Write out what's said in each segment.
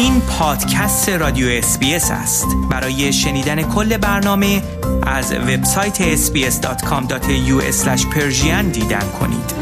این پادکست رادیو اسپیس است. برای شنیدن کل برنامه از وبسایت sbs.com.au دیدن کنید.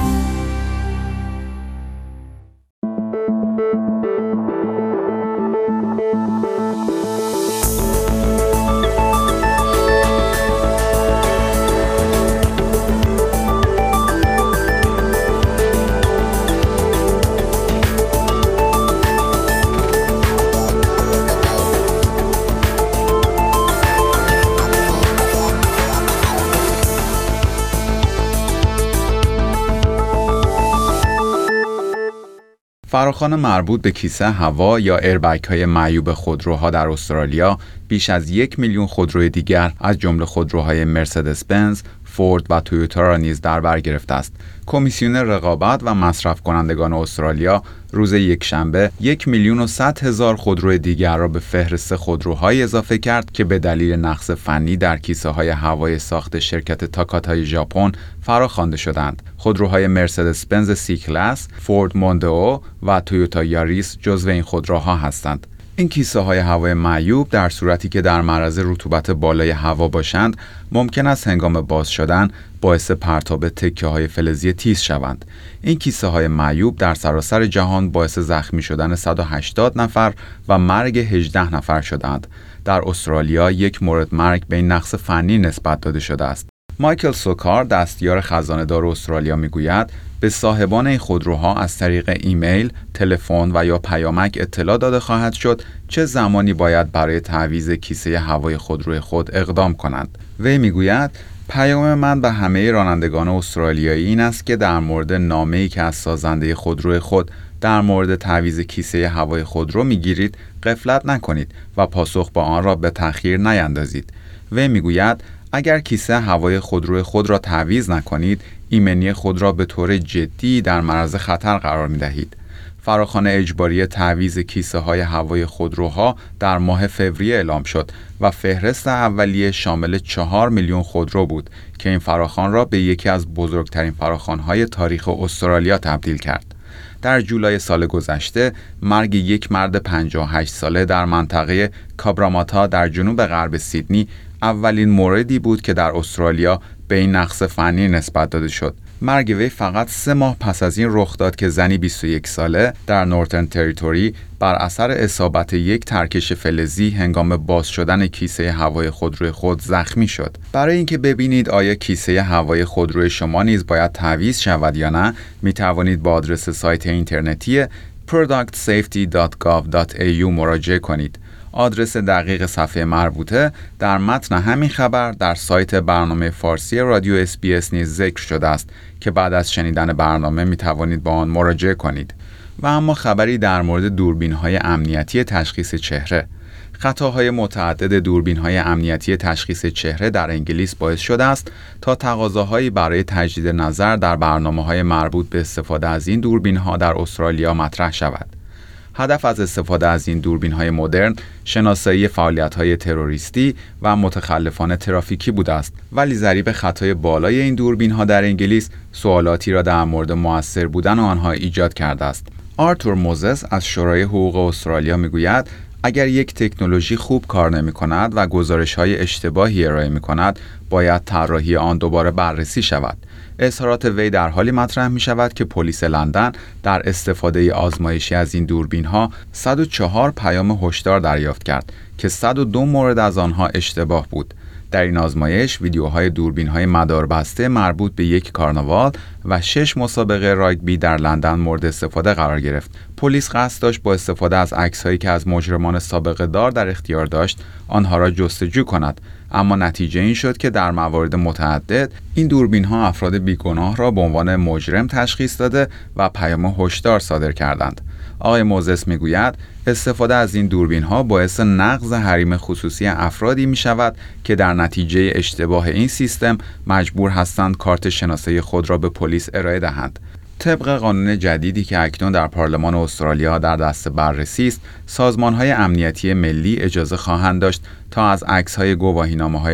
فراخان مربوط به کیسه هوا یا ایربک های معیوب خودروها در استرالیا بیش از یک میلیون خودروی دیگر از جمله خودروهای مرسدس بنز، فورد و تویوتا را نیز در بر گرفته است. کمیسیون رقابت و مصرف کنندگان استرالیا روز یکشنبه یک میلیون و صد هزار خودروی دیگر را به فهرست خودروهای اضافه کرد که به دلیل نقص فنی در کیسه های هوای ساخت شرکت تاکاتای ژاپن فراخوانده شدند. خودروهای مرسدس بنز سی کلاس، فورد موندئو و تویوتا یاریس جزو این خودروها هستند. این کیسه های هوای معیوب در صورتی که در معرض رطوبت بالای هوا باشند ممکن است هنگام باز شدن باعث پرتاب تکه های فلزی تیز شوند. این کیسه های معیوب در سراسر جهان باعث زخمی شدن 180 نفر و مرگ 18 نفر شدند. در استرالیا یک مورد مرگ به این نقص فنی نسبت داده شده است. مایکل سوکار دستیار خزانه دار استرالیا می‌گوید به صاحبان این خودروها از طریق ایمیل، تلفن و یا پیامک اطلاع داده خواهد شد چه زمانی باید برای تعویض کیسه هوای خودروی خود اقدام کنند. وی می‌گوید پیام من به همه رانندگان استرالیایی این است که در مورد نامه‌ای که از سازنده خودروی خود در مورد تعویض کیسه هوای خودرو می‌گیرید قفلت نکنید و پاسخ با آن را به تأخیر نیندازید. وی می‌گوید اگر کیسه هوای خودروی خود را تعویض نکنید ایمنی خود را به طور جدی در معرض خطر قرار می دهید. فراخوان اجباری تعویض کیسه های هوای خودروها در ماه فوریه اعلام شد و فهرست اولیه شامل چهار میلیون خودرو بود که این فراخوان را به یکی از بزرگترین های تاریخ استرالیا تبدیل کرد. در جولای سال گذشته مرگ یک مرد 58 ساله در منطقه کابراماتا در جنوب غرب سیدنی اولین موردی بود که در استرالیا به این نقص فنی نسبت داده شد. مرگ وی فقط سه ماه پس از این رخ داد که زنی 21 ساله در نورتن تریتوری بر اثر اصابت یک ترکش فلزی هنگام باز شدن کیسه هوای خودروی خود زخمی شد. برای اینکه ببینید آیا کیسه هوای خودروی شما نیز باید تعویض شود یا نه، می توانید با آدرس سایت اینترنتی productsafety.gov.au مراجعه کنید. آدرس دقیق صفحه مربوطه در متن همین خبر در سایت برنامه فارسی رادیو اسپیس نیز ذکر شده است که بعد از شنیدن برنامه می توانید با آن مراجعه کنید و اما خبری در مورد دوربین های امنیتی تشخیص چهره خطاهای متعدد دوربین های امنیتی تشخیص چهره در انگلیس باعث شده است تا تقاضاهایی برای تجدید نظر در برنامه های مربوط به استفاده از این دوربین ها در استرالیا مطرح شود. هدف از استفاده از این دوربین های مدرن شناسایی فعالیت های تروریستی و متخلفان ترافیکی بوده است. ولی ضریب خطای بالای این دوربین ها در انگلیس سوالاتی را در مورد موثر بودن آنها ایجاد کرده است. آرتور موزس از شورای حقوق استرالیا می‌گوید اگر یک تکنولوژی خوب کار نمی کند و گزارش های اشتباهی ارائه می کند باید طراحی آن دوباره بررسی شود اظهارات وی در حالی مطرح می شود که پلیس لندن در استفاده آزمایشی از این دوربین ها 104 پیام هشدار دریافت کرد که 102 مورد از آنها اشتباه بود. در این آزمایش ویدیوهای دوربین های مداربسته مربوط به یک کارناوال و شش مسابقه راگبی در لندن مورد استفاده قرار گرفت. پلیس قصد داشت با استفاده از عکسهایی که از مجرمان سابقه دار در اختیار داشت آنها را جستجو کند اما نتیجه این شد که در موارد متعدد این دوربین ها افراد بیگناه را به عنوان مجرم تشخیص داده و پیام هشدار صادر کردند. آقای موزس می‌گوید استفاده از این دوربین ها باعث نقض حریم خصوصی افرادی می شود که در نتیجه اشتباه این سیستم مجبور هستند کارت شناسایی خود را به پلیس ارائه دهند. طبق قانون جدیدی که اکنون در پارلمان استرالیا در دست بررسی است سازمان های امنیتی ملی اجازه خواهند داشت تا از عکس های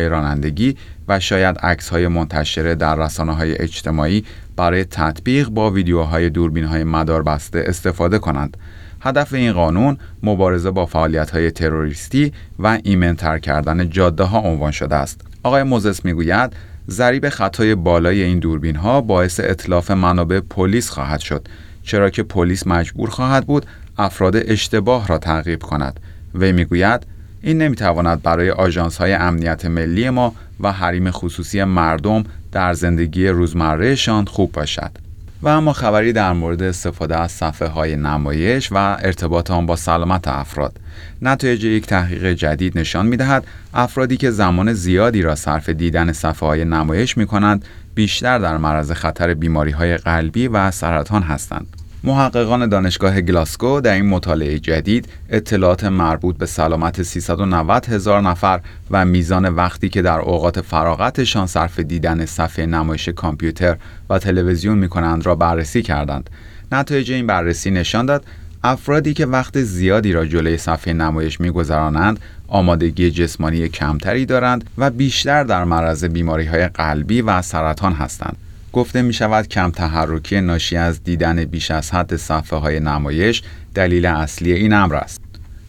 رانندگی و شاید عکس های منتشره در رسانه های اجتماعی برای تطبیق با ویدیوهای دوربین های مدار بسته استفاده کنند هدف این قانون مبارزه با فعالیت های تروریستی و ایمنتر کردن جاده ها عنوان شده است. آقای موزس می‌گوید ضریب خطای بالای این دوربین ها باعث اطلاف منابع پلیس خواهد شد چرا که پلیس مجبور خواهد بود افراد اشتباه را تعقیب کند. وی می‌گوید این نمی‌تواند برای آژانس های امنیت ملی ما و حریم خصوصی مردم در زندگی روزمرهشان خوب باشد. و اما خبری در مورد استفاده از صفحه های نمایش و ارتباط آن با سلامت افراد نتایج یک تحقیق جدید نشان می دهد افرادی که زمان زیادی را صرف دیدن صفحه های نمایش می کنند بیشتر در معرض خطر بیماری های قلبی و سرطان هستند. محققان دانشگاه گلاسکو در این مطالعه جدید اطلاعات مربوط به سلامت 390 هزار نفر و میزان وقتی که در اوقات فراغتشان صرف دیدن صفحه نمایش کامپیوتر و تلویزیون می کنند را بررسی کردند. نتایج این بررسی نشان داد افرادی که وقت زیادی را جلوی صفحه نمایش میگذرانند آمادگی جسمانی کمتری دارند و بیشتر در معرض بیماری های قلبی و سرطان هستند. گفته می شود کم تحرکی ناشی از دیدن بیش از حد صفحه های نمایش دلیل اصلی این امر است.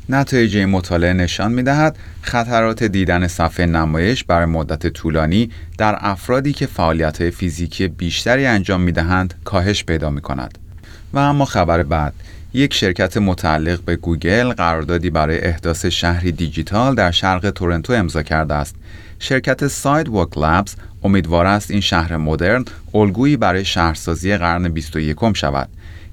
نتایج مطالعه نشان می دهد خطرات دیدن صفحه نمایش برای مدت طولانی در افرادی که فعالیت فیزیکی بیشتری انجام می دهند کاهش پیدا می کند. و اما خبر بعد یک شرکت متعلق به گوگل قراردادی برای احداث شهری دیجیتال در شرق تورنتو امضا کرده است. شرکت Sidewalk Labs امیدوار است این شهر مدرن الگویی برای شهرسازی قرن 21 شود.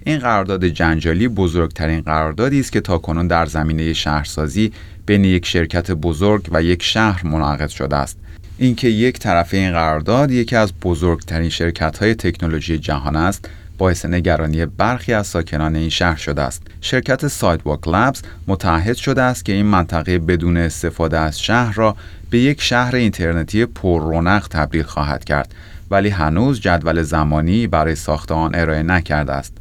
این قرارداد جنجالی بزرگترین قراردادی است که تاکنون در زمینه شهرسازی بین یک شرکت بزرگ و یک شهر منعقد شده است. اینکه یک طرف این قرارداد یکی از بزرگترین شرکت های تکنولوژی جهان است باعث نگرانی برخی از ساکنان این شهر شده است. شرکت سایدواک لبز متعهد شده است که این منطقه بدون استفاده از شهر را به یک شهر اینترنتی پر رونق تبدیل خواهد کرد ولی هنوز جدول زمانی برای ساخت آن ارائه نکرده است.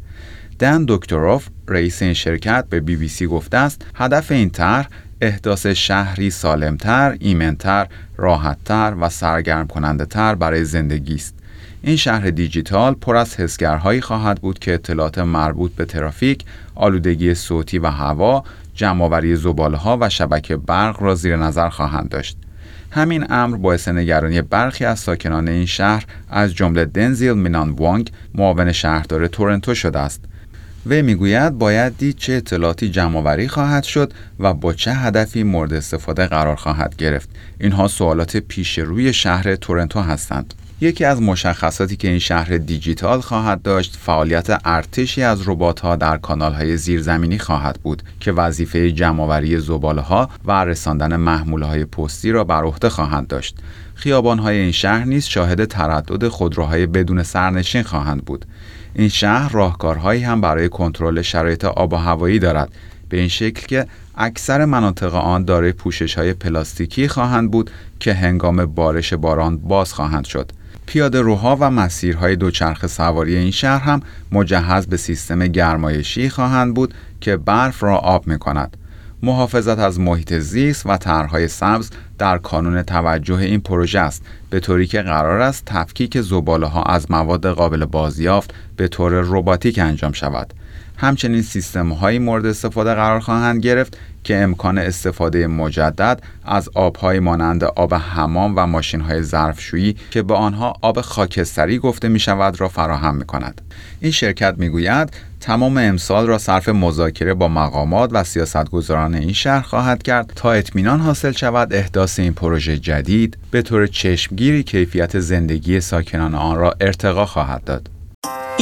دن دکتروف رئیس این شرکت به بی بی سی گفته است هدف این طرح احداث شهری سالمتر، ایمنتر، راحتتر و سرگرم کننده تر برای زندگی است. این شهر دیجیتال پر از حسگرهایی خواهد بود که اطلاعات مربوط به ترافیک، آلودگی صوتی و هوا، جمعآوری زباله‌ها و شبکه برق را زیر نظر خواهند داشت. همین امر باعث نگرانی برخی از ساکنان این شهر از جمله دنزیل مینان وانگ معاون شهردار تورنتو شده است وی می‌گوید باید دید چه اطلاعاتی جمعآوری خواهد شد و با چه هدفی مورد استفاده قرار خواهد گرفت اینها سوالات پیش روی شهر تورنتو هستند یکی از مشخصاتی که این شهر دیجیتال خواهد داشت فعالیت ارتشی از ها در های زیرزمینی خواهد بود که وظیفه جمعآوری ها و رساندن های پستی را بر عهده خواهند داشت. های این شهر نیز شاهد تردد خودروهای بدون سرنشین خواهند بود. این شهر راهکارهایی هم برای کنترل شرایط آب و هوایی دارد به این شکل که اکثر مناطق آن دارای پوشش های پلاستیکی خواهند بود که هنگام بارش باران باز خواهند شد. پیاده روها و مسیرهای دوچرخه سواری این شهر هم مجهز به سیستم گرمایشی خواهند بود که برف را آب می کند. محافظت از محیط زیست و طرحهای سبز در کانون توجه این پروژه است به طوری که قرار است تفکیک زباله ها از مواد قابل بازیافت به طور رباتیک انجام شود. همچنین سیستم های مورد استفاده قرار خواهند گرفت که امکان استفاده مجدد از آبهای مانند آب حمام و ماشین های ظرفشویی که به آنها آب خاکستری گفته می شود را فراهم می کند. این شرکت می گوید تمام امسال را صرف مذاکره با مقامات و سیاستگزاران این شهر خواهد کرد تا اطمینان حاصل شود احداث این پروژه جدید به طور چشمگیری کیفیت زندگی ساکنان آن را ارتقا خواهد داد.